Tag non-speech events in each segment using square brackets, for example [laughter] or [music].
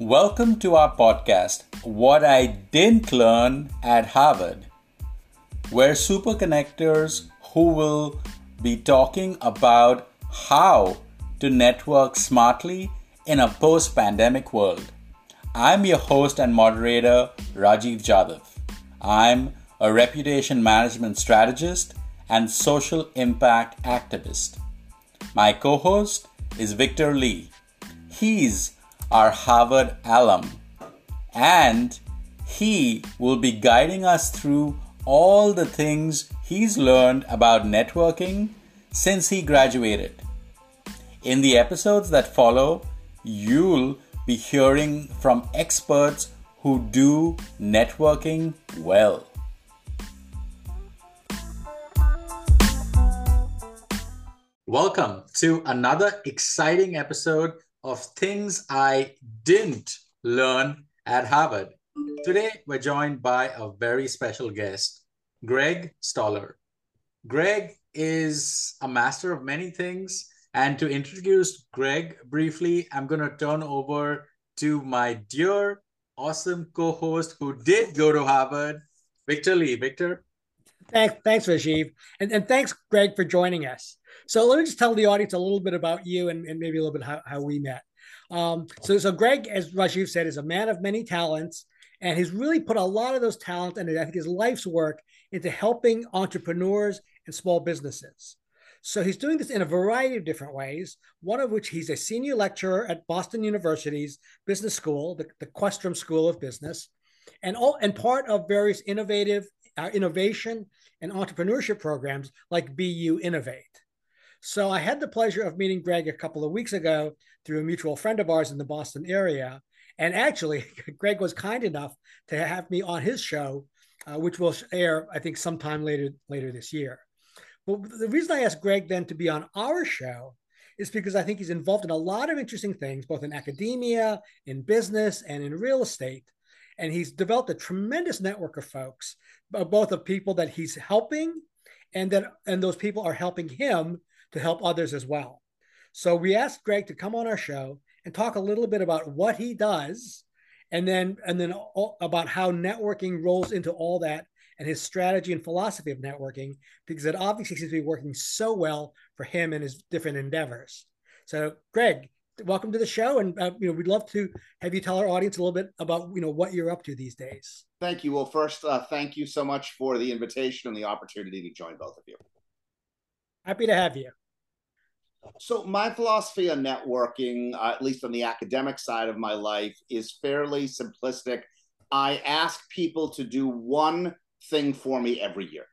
Welcome to our podcast, What I Didn't Learn at Harvard. We're super connectors who will be talking about how to network smartly in a post pandemic world. I'm your host and moderator, Rajiv Jadhav. I'm a reputation management strategist and social impact activist. My co host is Victor Lee. He's our Harvard alum, and he will be guiding us through all the things he's learned about networking since he graduated. In the episodes that follow, you'll be hearing from experts who do networking well. Welcome to another exciting episode of Things I Didn't Learn at Harvard. Today, we're joined by a very special guest, Greg Stoller. Greg is a master of many things. And to introduce Greg briefly, I'm going to turn over to my dear, awesome co host who did go to Harvard, Victor Lee. Victor? Thanks, thanks, Rajiv. And, and thanks, Greg, for joining us. So let me just tell the audience a little bit about you and, and maybe a little bit how, how we met. Um, so, so Greg, as Rajiv said, is a man of many talents, and he's really put a lot of those talents and I think his life's work into helping entrepreneurs and small businesses. So he's doing this in a variety of different ways, one of which he's a senior lecturer at Boston University's business school, the, the Questrom School of Business, and all and part of various innovative uh, innovation and entrepreneurship programs like BU Innovate. So I had the pleasure of meeting Greg a couple of weeks ago through a mutual friend of ours in the Boston area. And actually, [laughs] Greg was kind enough to have me on his show, uh, which will air, I think, sometime later later this year. But the reason I asked Greg then to be on our show is because I think he's involved in a lot of interesting things, both in academia, in business, and in real estate. And he's developed a tremendous network of folks, both of people that he's helping and that and those people are helping him to help others as well. So we asked Greg to come on our show and talk a little bit about what he does and then and then about how networking rolls into all that and his strategy and philosophy of networking because it obviously seems to be working so well for him and his different endeavors. So, Greg, welcome to the show, and uh, you know we'd love to have you tell our audience a little bit about you know what you're up to these days. Thank you. Well, first, uh, thank you so much for the invitation and the opportunity to join both of you. Happy to have you. So, my philosophy on networking, uh, at least on the academic side of my life, is fairly simplistic. I ask people to do one thing for me every year.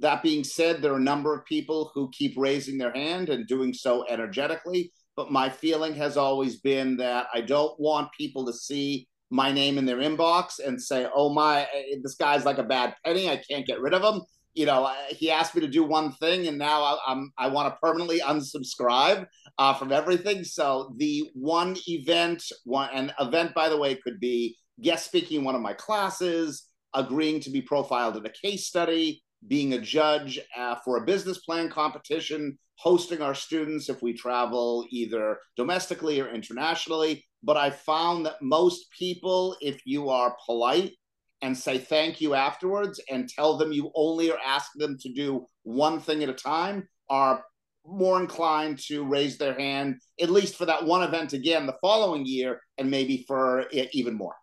That being said, there are a number of people who keep raising their hand and doing so energetically. But my feeling has always been that I don't want people to see my name in their inbox and say, oh, my, this guy's like a bad penny. I can't get rid of him. You know, he asked me to do one thing, and now I, I'm I want to permanently unsubscribe uh, from everything. So the one event, one an event, by the way, could be guest speaking in one of my classes, agreeing to be profiled in a case study, being a judge uh, for a business plan competition, hosting our students if we travel either domestically or internationally. But I found that most people, if you are polite and say thank you afterwards and tell them you only are asking them to do one thing at a time, are more inclined to raise their hand, at least for that one event again the following year, and maybe for even more.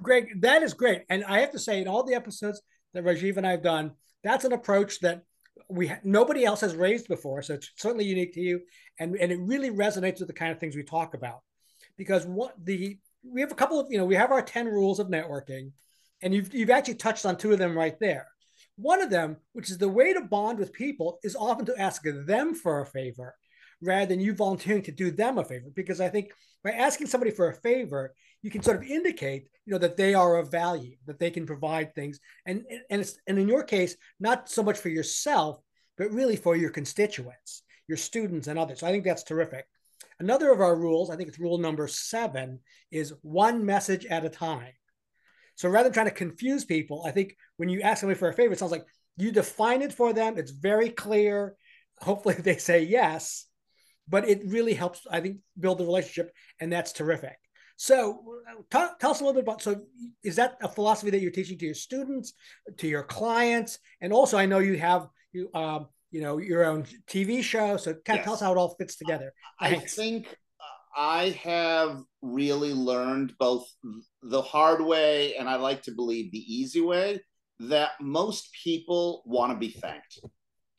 Greg, that is great. And I have to say, in all the episodes that Rajiv and I have done, that's an approach that we nobody else has raised before. So it's certainly unique to you, and and it really resonates with the kind of things we talk about. Because what the we have a couple of you know we have our ten rules of networking, and you've you've actually touched on two of them right there. One of them, which is the way to bond with people, is often to ask them for a favor rather than you volunteering to do them a favor. Because I think by asking somebody for a favor, you can sort of indicate, you know, that they are of value, that they can provide things, and and it's and in your case, not so much for yourself, but really for your constituents, your students, and others. So I think that's terrific. Another of our rules, I think it's rule number seven, is one message at a time. So rather than trying to confuse people, I think when you ask somebody for a favor, it sounds like you define it for them. It's very clear. Hopefully, [laughs] they say yes, but it really helps, I think, build the relationship, and that's terrific. So tell, tell us a little bit about. So is that a philosophy that you're teaching to your students, to your clients, and also I know you have you um, you know your own TV show. So kind yes. tell us how it all fits together. Thanks. I think I have really learned both the hard way and I like to believe the easy way that most people want to be thanked.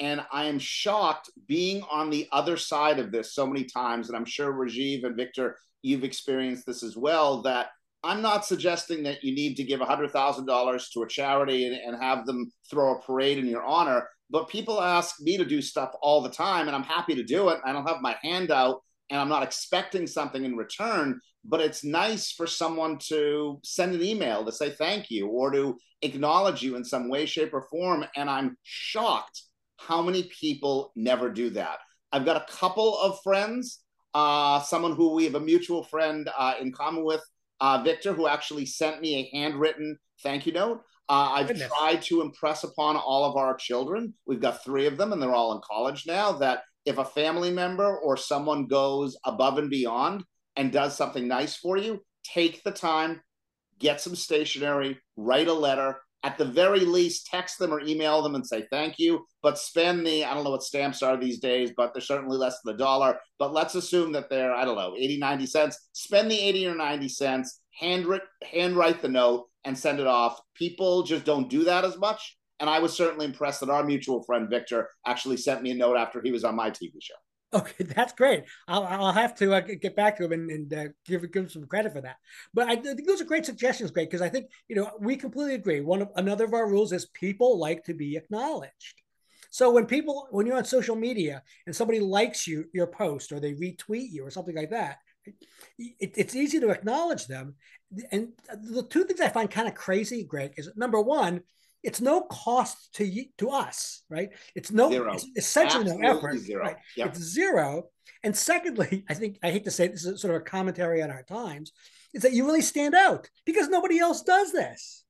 And I am shocked being on the other side of this so many times. And I'm sure Rajiv and Victor, you've experienced this as well. That I'm not suggesting that you need to give $100,000 to a charity and, and have them throw a parade in your honor. But people ask me to do stuff all the time, and I'm happy to do it. I don't have my hand out and I'm not expecting something in return, but it's nice for someone to send an email to say thank you or to acknowledge you in some way, shape, or form. And I'm shocked how many people never do that. I've got a couple of friends, uh, someone who we have a mutual friend uh, in common with, uh, Victor, who actually sent me a handwritten thank you note. Uh, I've Goodness. tried to impress upon all of our children. We've got three of them, and they're all in college now. That if a family member or someone goes above and beyond and does something nice for you, take the time, get some stationery, write a letter, at the very least, text them or email them and say thank you. But spend the, I don't know what stamps are these days, but they're certainly less than a dollar. But let's assume that they're, I don't know, 80, 90 cents. Spend the 80 or 90 cents, handwrite, handwrite the note and send it off. People just don't do that as much. And I was certainly impressed that our mutual friend Victor actually sent me a note after he was on my TV show. Okay, [laughs] that's great. I'll, I'll have to uh, get back to him and, and uh, give give him some credit for that. But I think those are great suggestions, Greg, because I think you know we completely agree. One of another of our rules is people like to be acknowledged. So when people when you're on social media and somebody likes you your post or they retweet you or something like that, it, it's easy to acknowledge them. And the two things I find kind of crazy, Greg, is number one, it's no cost to you, to us, right? It's no zero. It's essentially Absolutely no effort. Zero. Right? It's zero. And secondly, [laughs] I think I hate to say this is sort of a commentary on our times, is that you really stand out because nobody else does this.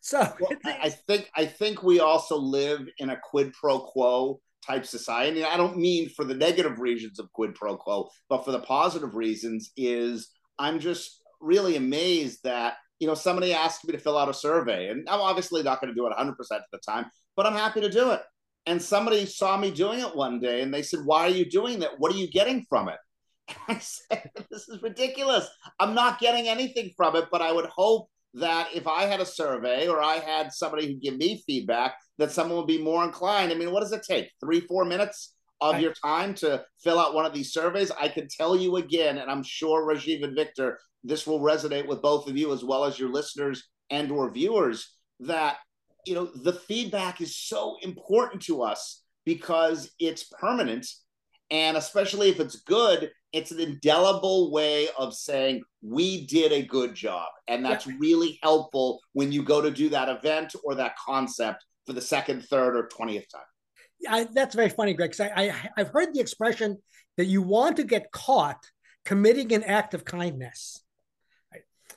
So [laughs] well, I think I think we also live in a quid pro quo type society. I don't mean for the negative reasons of quid pro quo, but for the positive reasons is I'm just really amazed that you know, somebody asked me to fill out a survey, and I'm obviously not going to do it 100% of the time, but I'm happy to do it. And somebody saw me doing it one day and they said, Why are you doing that? What are you getting from it? [laughs] I said, This is ridiculous. I'm not getting anything from it, but I would hope that if I had a survey or I had somebody who give me feedback, that someone would be more inclined. I mean, what does it take? Three, four minutes of your time to fill out one of these surveys? I can tell you again, and I'm sure Rajiv and Victor this will resonate with both of you as well as your listeners and or viewers that you know the feedback is so important to us because it's permanent and especially if it's good it's an indelible way of saying we did a good job and that's yeah. really helpful when you go to do that event or that concept for the second third or 20th time I, that's very funny greg because I, I, i've heard the expression that you want to get caught committing an act of kindness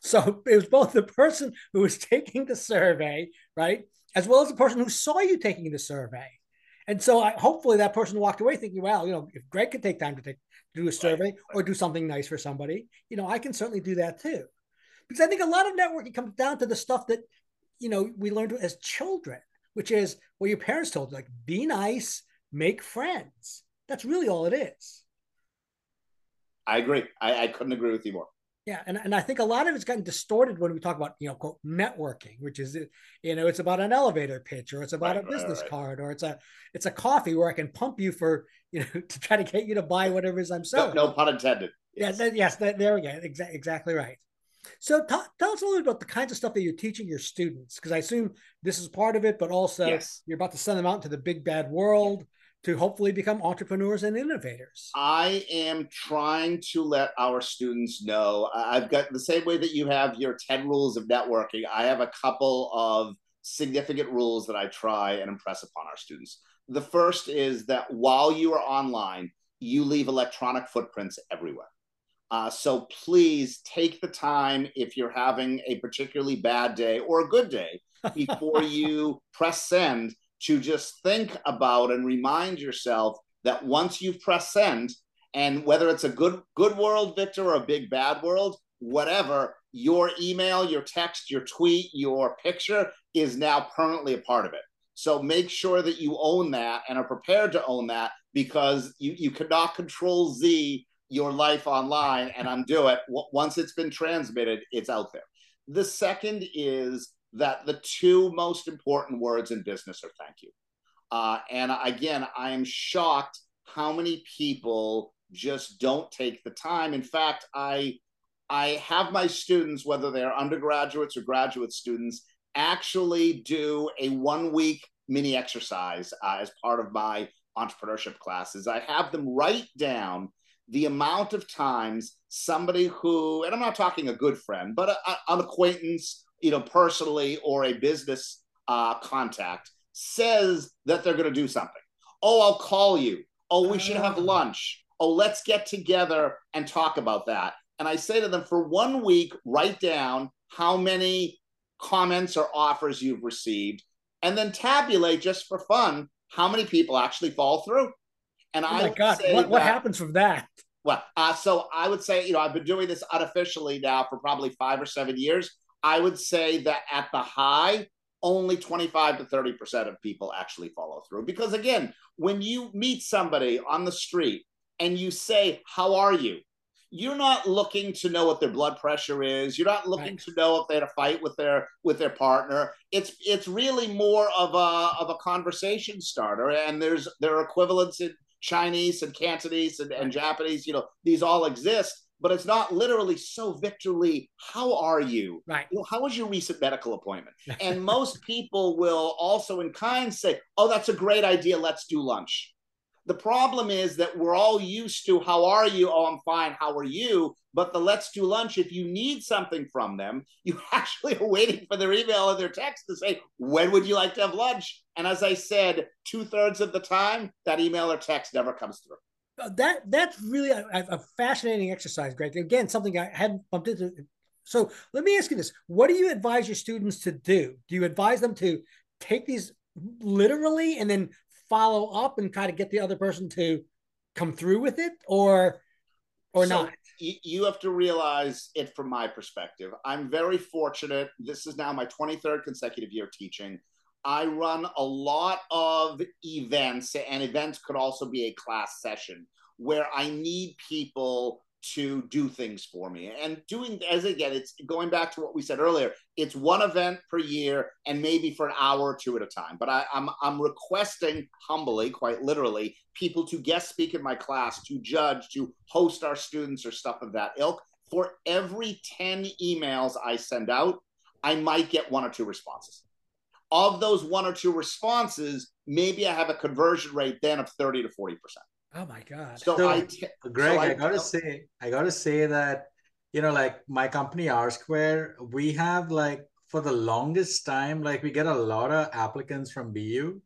so it was both the person who was taking the survey, right, as well as the person who saw you taking the survey. And so I, hopefully that person walked away thinking, well, you know, if Greg could take time to take do a survey or do something nice for somebody, you know, I can certainly do that too. Because I think a lot of networking comes down to the stuff that, you know, we learned as children, which is what your parents told you, like be nice, make friends. That's really all it is. I agree. I, I couldn't agree with you more. Yeah, and, and I think a lot of it's gotten distorted when we talk about you know quote networking, which is you know it's about an elevator pitch or it's about right, a business right, right. card or it's a it's a coffee where I can pump you for you know [laughs] to try to get you to buy whatever it is I'm selling. No, no pun intended. Yes, yeah, yes, there we go. Exactly, exactly right. So t- tell us a little bit about the kinds of stuff that you're teaching your students, because I assume this is part of it, but also yes. you're about to send them out into the big bad world to hopefully become entrepreneurs and innovators? I am trying to let our students know. I've got the same way that you have your 10 rules of networking, I have a couple of significant rules that I try and impress upon our students. The first is that while you are online, you leave electronic footprints everywhere. Uh, so please take the time if you're having a particularly bad day or a good day [laughs] before you press send to just think about and remind yourself that once you've pressed send, and whether it's a good good world, Victor, or a big bad world, whatever, your email, your text, your tweet, your picture is now permanently a part of it. So make sure that you own that and are prepared to own that because you, you cannot control Z your life online and undo it. Once it's been transmitted, it's out there. The second is that the two most important words in business are thank you. Uh, and again, I am shocked how many people just don't take the time. In fact, I I have my students, whether they're undergraduates or graduate students, actually do a one week mini exercise uh, as part of my entrepreneurship classes. I have them write down the amount of times somebody who, and I'm not talking a good friend, but a, a, an acquaintance, you know, personally or a business uh, contact says that they're going to do something. Oh, I'll call you. Oh, we should have ah. lunch. Oh, let's get together and talk about that. And I say to them, for one week, write down how many comments or offers you've received, and then tabulate just for fun how many people actually fall through. And oh I God, what, what happens from that? Well, uh, so I would say, you know, I've been doing this unofficially now for probably five or seven years. I would say that at the high, only 25 to 30% of people actually follow through. Because again, when you meet somebody on the street and you say, How are you? you're not looking to know what their blood pressure is you're not looking right. to know if they had a fight with their with their partner it's it's really more of a of a conversation starter and there's there are equivalents in chinese and cantonese and, and japanese you know these all exist but it's not literally so Victor Lee, how are you? Right. You know, how was your recent medical appointment? [laughs] and most people will also in kind say, oh, that's a great idea. Let's do lunch. The problem is that we're all used to how are you? Oh, I'm fine. How are you? But the let's do lunch, if you need something from them, [laughs] you actually are waiting for their email or their text to say, when would you like to have lunch? And as I said, two thirds of the time, that email or text never comes through. Uh, that that's really a, a fascinating exercise, Greg. Again, something I hadn't bumped into. So let me ask you this: What do you advise your students to do? Do you advise them to take these literally and then follow up and kind of get the other person to come through with it or or so not? you have to realize it from my perspective. I'm very fortunate. This is now my 23rd consecutive year teaching. I run a lot of events and events could also be a class session where i need people to do things for me. And doing as again, it's going back to what we said earlier. It's one event per year, and maybe for an hour or two at a time. But I, I'm I'm requesting humbly, quite literally, people to guest speak in my class, to judge, to host our students or stuff of that ilk. For every 10 emails I send out, I might get one or two responses. Of those one or two responses, maybe I have a conversion rate then of 30 to 40 percent. Oh my god! So, so I t- Greg, so I, I, gotta say, I gotta say that you know, like my company R Square, we have like for the longest time, like we get a lot of applicants from BU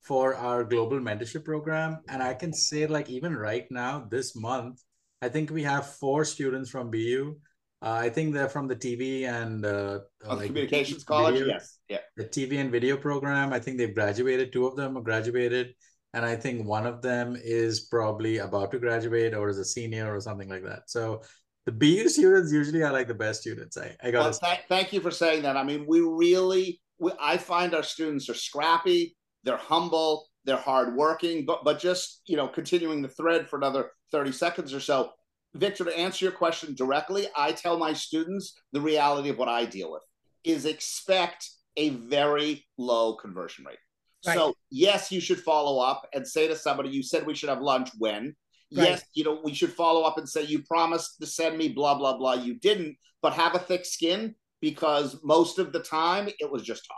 for our global mentorship program, and I can say like even right now, this month, I think we have four students from BU. Uh, I think they're from the TV and uh, uh like communications college. Yes, yeah, the TV and video program. I think they've graduated. Two of them have graduated and I think one of them is probably about to graduate or is a senior or something like that. So the BU students usually are like the best students. I, I got well, th- thank you for saying that. I mean, we really, we, I find our students are scrappy, they're humble, they're hardworking, but but just you know, continuing the thread for another thirty seconds or so. Victor, to answer your question directly, I tell my students the reality of what I deal with is expect a very low conversion rate. Right. So yes, you should follow up and say to somebody, you said we should have lunch when. Right. Yes, you know, we should follow up and say you promised to send me blah blah blah. You didn't, but have a thick skin because most of the time it was just talk.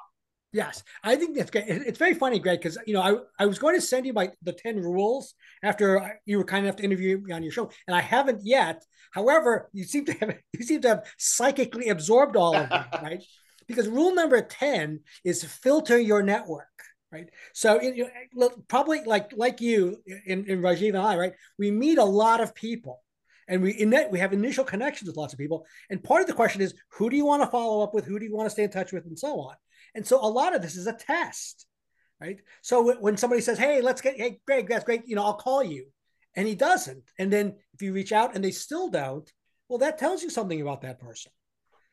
Yes, I think that's great. It's very funny, Greg, because you know I, I was going to send you my the ten rules after you were kind enough to interview me on your show, and I haven't yet. However, you seem to have [laughs] you seem to have psychically absorbed all of them, [laughs] right? Because rule number ten is filter your network right? So it, probably like like you in, in Rajiv and I, right? We meet a lot of people, and we in that we have initial connections with lots of people. And part of the question is, who do you want to follow up with? Who do you want to stay in touch with, and so on. And so a lot of this is a test, right? So when somebody says, "Hey, let's get hey Greg, that's great," you know, I'll call you, and he doesn't, and then if you reach out and they still don't, well, that tells you something about that person.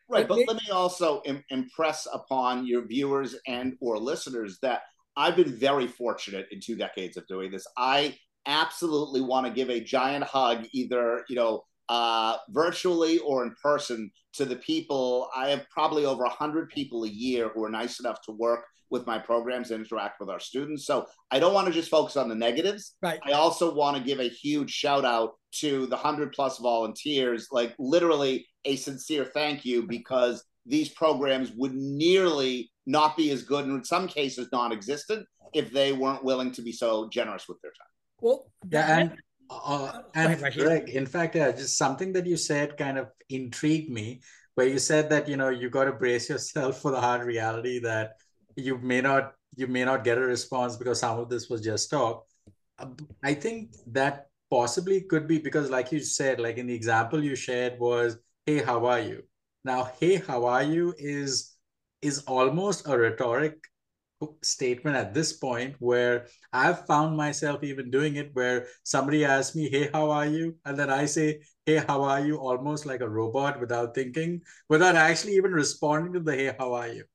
Right, but, but let me also Im- impress upon your viewers and or listeners that I've been very fortunate in two decades of doing this. I absolutely want to give a giant hug, either you know, uh, virtually or in person, to the people. I have probably over hundred people a year who are nice enough to work with my programs and interact with our students. So I don't want to just focus on the negatives. Right. I also want to give a huge shout out to the 100 plus volunteers, like literally a sincere thank you because these programs would nearly not be as good and in some cases non-existent if they weren't willing to be so generous with their time. Well, yeah, and uh, and Greg, in fact, uh, just something that you said kind of intrigued me, where you said that you know you got to brace yourself for the hard reality that you may not you may not get a response because some of this was just talk. Um, i think that possibly could be because like you said like in the example you shared was hey how are you now hey how are you is is almost a rhetoric statement at this point where I've found myself even doing it where somebody asks me, Hey, how are you? And then I say, Hey, how are you? Almost like a robot without thinking, without actually even responding to the Hey, how are you?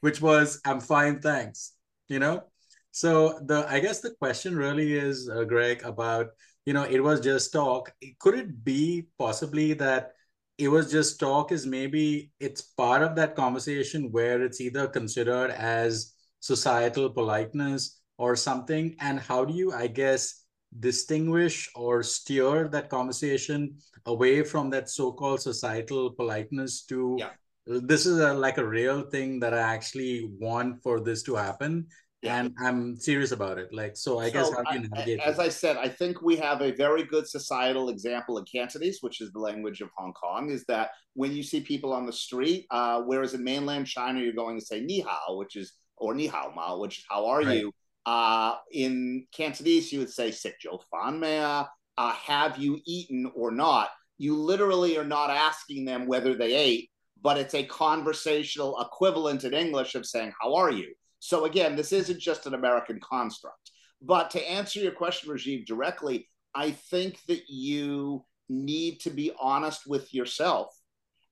which was I'm fine, thanks. You know, so the I guess the question really is, uh, Greg, about you know it was just talk. Could it be possibly that it was just talk? Is maybe it's part of that conversation where it's either considered as societal politeness or something, and how do you, I guess, distinguish or steer that conversation away from that so-called societal politeness to yeah this is a, like a real thing that I actually want for this to happen. Yeah. And I'm serious about it. Like, so I so guess how do you navigate? I, as I said, I think we have a very good societal example in Cantonese, which is the language of Hong Kong, is that when you see people on the street, uh, whereas in mainland China, you're going to say ni hao, which is, or ni hao ma, which is how are right. you? Uh, in Cantonese, you would say sit jo fan mea, uh, have you eaten or not? You literally are not asking them whether they ate but it's a conversational equivalent in English of saying, How are you? So again, this isn't just an American construct. But to answer your question, Rajiv, directly, I think that you need to be honest with yourself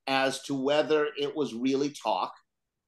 as to whether it was really talk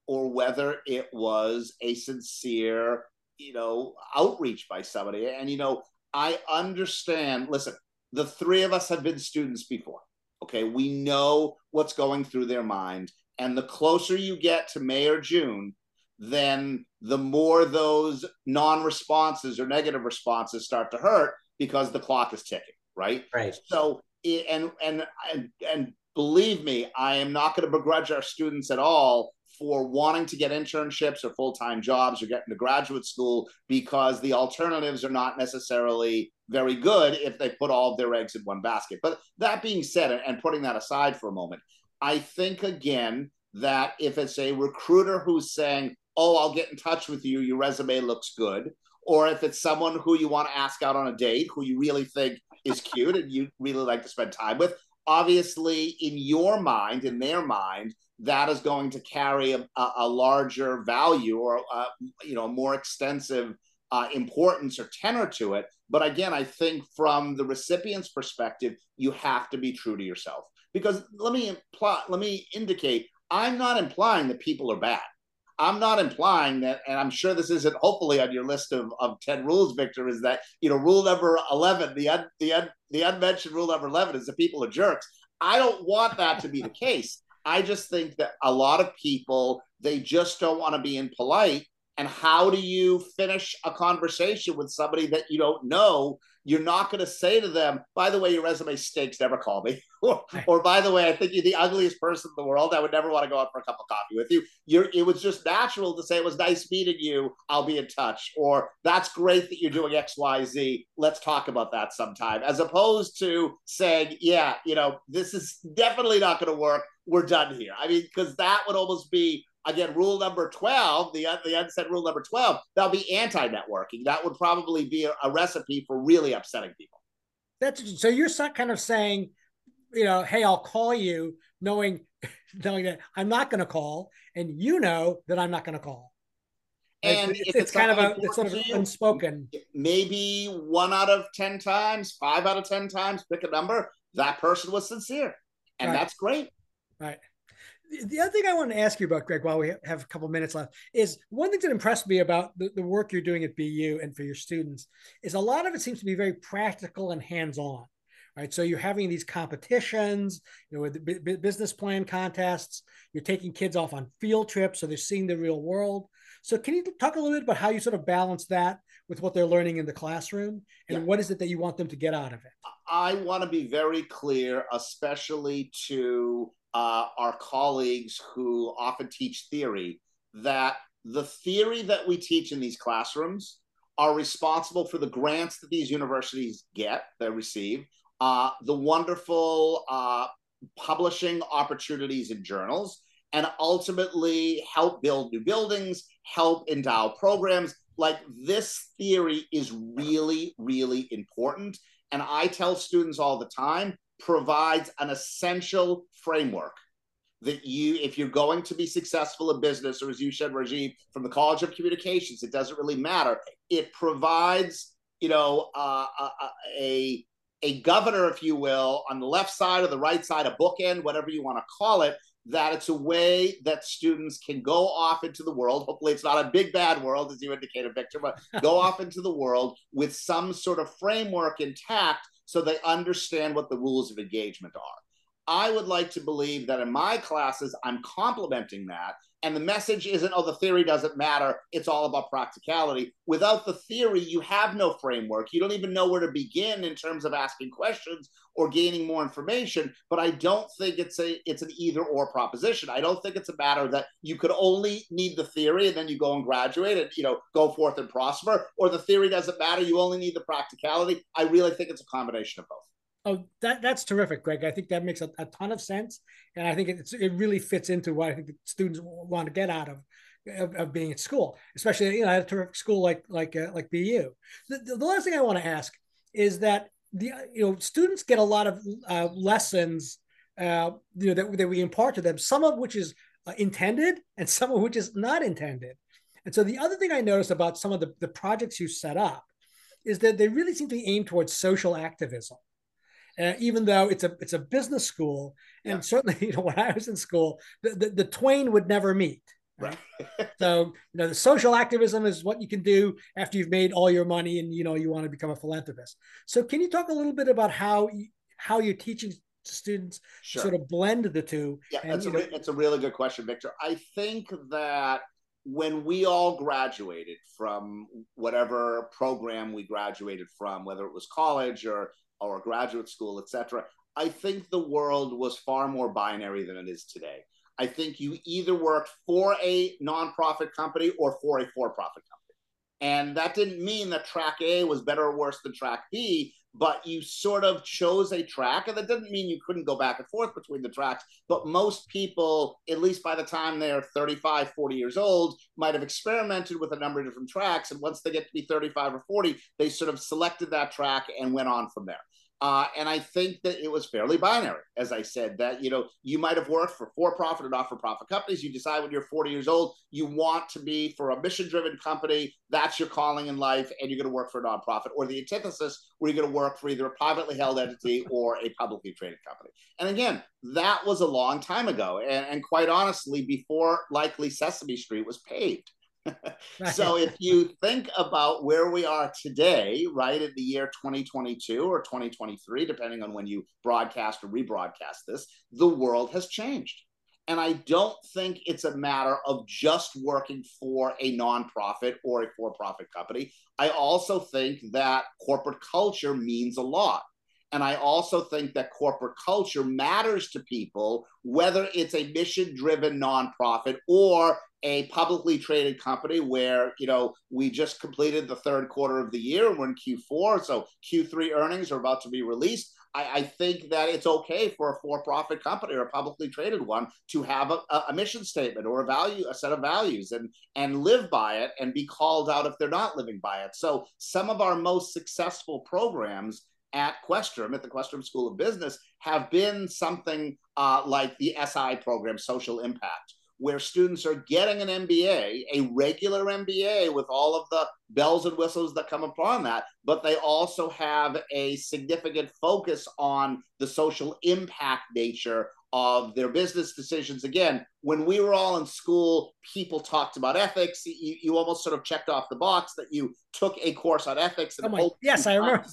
or whether it was a sincere, you know, outreach by somebody. And, you know, I understand, listen, the three of us have been students before. Okay, we know what's going through their mind. And the closer you get to May or June, then the more those non responses or negative responses start to hurt because the clock is ticking, right? Right. So, and, and, and, and believe me, I am not going to begrudge our students at all for wanting to get internships or full time jobs or getting to graduate school because the alternatives are not necessarily very good if they put all of their eggs in one basket. But that being said, and putting that aside for a moment, I think again that if it's a recruiter who's saying, Oh, I'll get in touch with you, your resume looks good, or if it's someone who you want to ask out on a date who you really think is cute and you really like to spend time with, obviously in your mind, in their mind, that is going to carry a, a larger value or a, you know more extensive uh, importance or tenor to it. But again, I think from the recipient's perspective, you have to be true to yourself. Because let me imply, let me indicate, I'm not implying that people are bad. I'm not implying that, and I'm sure this isn't hopefully on your list of, of 10 rules, Victor, is that, you know, rule number 11, the, un, the, un, the unmentioned rule number 11 is that people are jerks. I don't want that to be the case. I just think that a lot of people, they just don't want to be impolite and how do you finish a conversation with somebody that you don't know? You're not going to say to them, by the way, your resume stinks, never call me. [laughs] or, or, by the way, I think you're the ugliest person in the world. I would never want to go out for a cup of coffee with you. You're, it was just natural to say, it was nice meeting you. I'll be in touch. Or that's great that you're doing X, Y, Z. Let's talk about that sometime. As opposed to saying, yeah, you know, this is definitely not going to work. We're done here. I mean, because that would almost be again, rule number 12, the, the unsaid rule number 12, that'll be anti networking. That would probably be a, a, recipe for really upsetting people. That's so you're kind of saying, you know, hey, I'll call you, knowing, [laughs] knowing that I'm not going to call, and you know that I'm not going to call. And it's, it's, it's kind of a it's sort of unspoken. Maybe one out of ten times, five out of ten times, pick a number. That person was sincere and right. that's great. Right. The other thing I want to ask you about, Greg, while we have a couple minutes left, is one thing that impressed me about the, the work you're doing at BU and for your students is a lot of it seems to be very practical and hands-on right? So you're having these competitions, you know, with business plan contests. You're taking kids off on field trips, so they're seeing the real world. So can you talk a little bit about how you sort of balance that with what they're learning in the classroom, and yeah. what is it that you want them to get out of it? I want to be very clear, especially to uh, our colleagues who often teach theory, that the theory that we teach in these classrooms are responsible for the grants that these universities get, they receive, uh, the wonderful uh, publishing opportunities in journals, and ultimately help build new buildings, help endow programs. Like this theory is really, really important. And I tell students all the time provides an essential framework that you, if you're going to be successful in business, or as you said, Rajiv, from the College of Communications, it doesn't really matter. It provides, you know, uh, a, a a governor, if you will, on the left side or the right side, a bookend, whatever you want to call it, that it's a way that students can go off into the world. Hopefully, it's not a big bad world, as you indicated, Victor, but go [laughs] off into the world with some sort of framework intact so they understand what the rules of engagement are. I would like to believe that in my classes, I'm complementing that and the message isn't oh the theory doesn't matter. It's all about practicality. Without the theory you have no framework. You don't even know where to begin in terms of asking questions or gaining more information. But i don't think it's a it's an either or proposition. I don't think it's a matter that you could only need the theory and then you go and graduate and you know go forth and prosper or the theory doesn't matter. You only need the practicality. I really think it's a combination of both Oh, that that's terrific, Greg. I think that makes a, a ton of sense, and I think it's it really fits into what I think students want to get out of, of, of being at school, especially you know at a terrific school like like uh, like BU. The, the, last thing I want to ask is that the you know students get a lot of uh, lessons uh, you know that, that we impart to them, some of which is uh, intended and some of which is not intended. And so the other thing I noticed about some of the, the projects you set up is that they really seem to aim towards social activism uh, even though it's a it's a business school, and yeah. certainly [laughs] you know when I was in school, the, the, the twain would never meet. Right. [laughs] so you know the social activism is what you can do after you've made all your money and you know you want to become a philanthropist. So can you talk a little bit about how how you're teaching students sure. sort of blend the two? Yeah, and, that's, a, know, that's a really good question, Victor. I think that when we all graduated from whatever program we graduated from, whether it was college or or graduate school, etc. I think the world was far more binary than it is today. I think you either worked for a nonprofit company or for a for profit company. And that didn't mean that track A was better or worse than track B, but you sort of chose a track. And that didn't mean you couldn't go back and forth between the tracks. But most people, at least by the time they're 35, 40 years old, might have experimented with a number of different tracks. And once they get to be 35 or 40, they sort of selected that track and went on from there. Uh, and I think that it was fairly binary, as I said, that, you know, you might have worked for for-profit or not-for-profit companies. You decide when you're 40 years old, you want to be for a mission-driven company. That's your calling in life, and you're going to work for a nonprofit. Or the antithesis, where you're going to work for either a privately held entity or a publicly traded company. And again, that was a long time ago. And, and quite honestly, before likely Sesame Street was paved. [laughs] so if you think about where we are today, right, in the year 2022 or 2023, depending on when you broadcast or rebroadcast this, the world has changed. And I don't think it's a matter of just working for a nonprofit or a for profit company. I also think that corporate culture means a lot. And I also think that corporate culture matters to people, whether it's a mission driven nonprofit or a publicly traded company where, you know, we just completed the third quarter of the year. We're in Q4. So Q3 earnings are about to be released. I, I think that it's okay for a for profit company or a publicly traded one to have a, a mission statement or a value, a set of values and, and live by it and be called out if they're not living by it. So some of our most successful programs at Questrom, at the Questrom School of Business, have been something uh, like the SI program, Social Impact, where students are getting an MBA, a regular MBA with all of the bells and whistles that come upon that, but they also have a significant focus on the social impact nature of their business decisions. Again, when we were all in school, people talked about ethics. You, you almost sort of checked off the box that you took a course on ethics. And oh my, yes, I remember.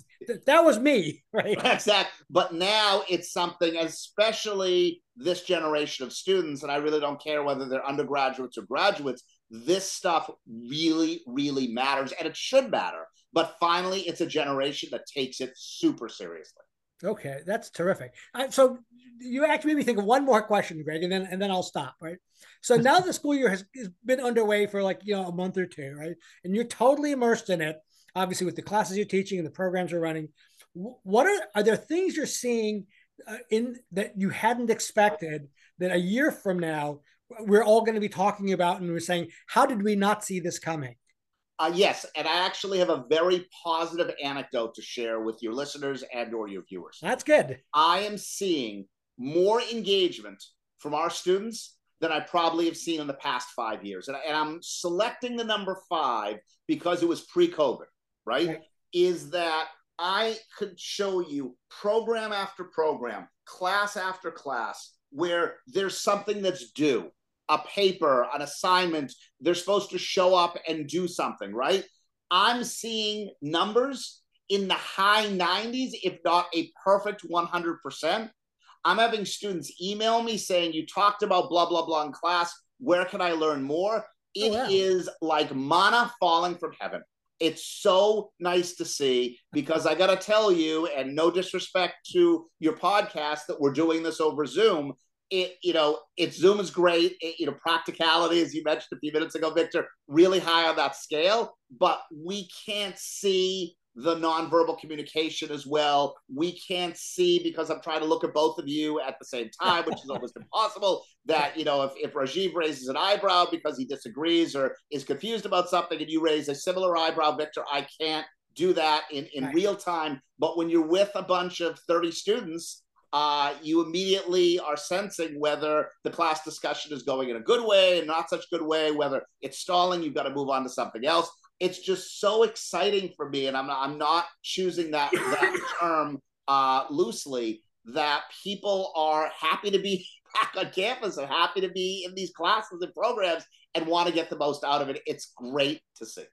That was me, [laughs] right? Exactly. But now it's something, especially this generation of students, and I really don't care whether they're undergraduates or graduates, this stuff really, really matters and it should matter. But finally, it's a generation that takes it super seriously. Okay, that's terrific. So you actually made me think of one more question, Greg, and then and then I'll stop. Right. So now the school year has, has been underway for like you know a month or two, right? And you're totally immersed in it, obviously with the classes you're teaching and the programs you're running. What are are there things you're seeing uh, in that you hadn't expected that a year from now we're all going to be talking about and we're saying how did we not see this coming? Uh, yes, and I actually have a very positive anecdote to share with your listeners and or your viewers. That's good. I am seeing more engagement from our students than I probably have seen in the past five years. And, and I'm selecting the number five because it was pre-COVID, right? right? Is that I could show you program after program, class after class, where there's something that's due a paper, an assignment. They're supposed to show up and do something, right? I'm seeing numbers in the high 90s, if not a perfect 100%. I'm having students email me saying, You talked about blah, blah, blah in class. Where can I learn more? Oh, it oh, wow. is like mana falling from heaven. It's so nice to see because I got to tell you, and no disrespect to your podcast, that we're doing this over Zoom, it you know it zoom is great it, you know practicality as you mentioned a few minutes ago victor really high on that scale but we can't see the nonverbal communication as well we can't see because i'm trying to look at both of you at the same time which is [laughs] almost impossible that you know if, if rajiv raises an eyebrow because he disagrees or is confused about something and you raise a similar eyebrow victor i can't do that in, in right. real time but when you're with a bunch of 30 students uh, you immediately are sensing whether the class discussion is going in a good way and not such good way, whether it's stalling, you've got to move on to something else. It's just so exciting for me, and I'm not, I'm not choosing that, [laughs] that term uh, loosely, that people are happy to be [laughs] back on campus and happy to be in these classes and programs and want to get the most out of it. It's great to see.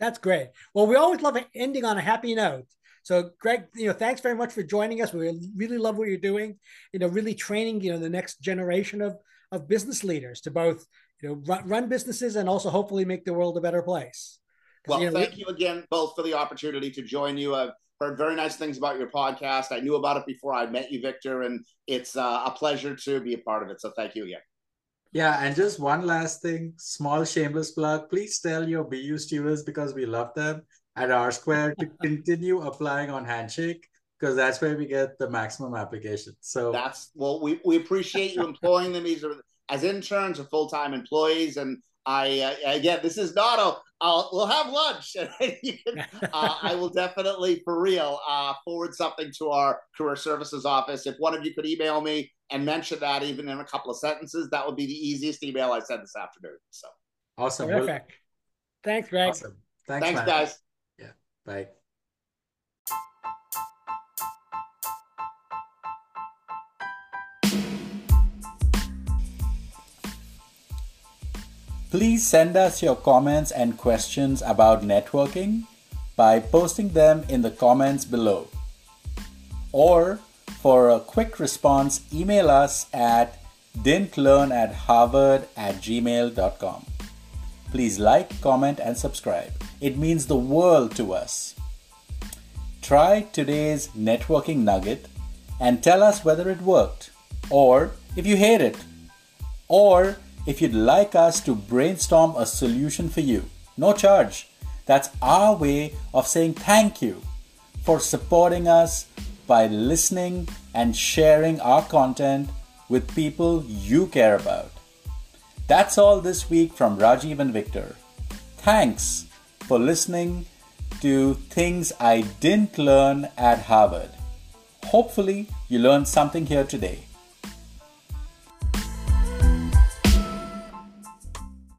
That's great. Well, we always love ending on a happy note. So, Greg, you know, thanks very much for joining us. We really love what you're doing. You know, really training you know the next generation of of business leaders to both you know run, run businesses and also hopefully make the world a better place. Well, you know, thank we, you again both for the opportunity to join you. I've heard very nice things about your podcast. I knew about it before I met you, Victor, and it's uh, a pleasure to be a part of it. So, thank you again. Yeah, and just one last thing, small shameless plug. Please tell your BU students because we love them at R Square to [laughs] continue applying on Handshake because that's where we get the maximum applications. So that's well, we, we appreciate you employing them as, as interns or full time employees. And I uh, again, this is not a I'll, we'll have lunch. [laughs] can, uh, I will [laughs] definitely, for real, uh, forward something to our career services office. If one of you could email me and mention that even in a couple of sentences, that would be the easiest email I sent this afternoon. So awesome. Terrific. Thanks, Greg. Awesome. Thanks, Thanks guys. Yeah. Bye. Please send us your comments and questions about networking by posting them in the comments below. Or for a quick response, email us at didn't at harvard at gmail.com. Please like, comment, and subscribe. It means the world to us. Try today's networking nugget and tell us whether it worked, or if you hate it, or if you'd like us to brainstorm a solution for you. No charge. That's our way of saying thank you for supporting us by listening and sharing our content with people you care about. That's all this week from Rajiv and Victor. Thanks for listening to Things I Didn't Learn at Harvard. Hopefully, you learned something here today.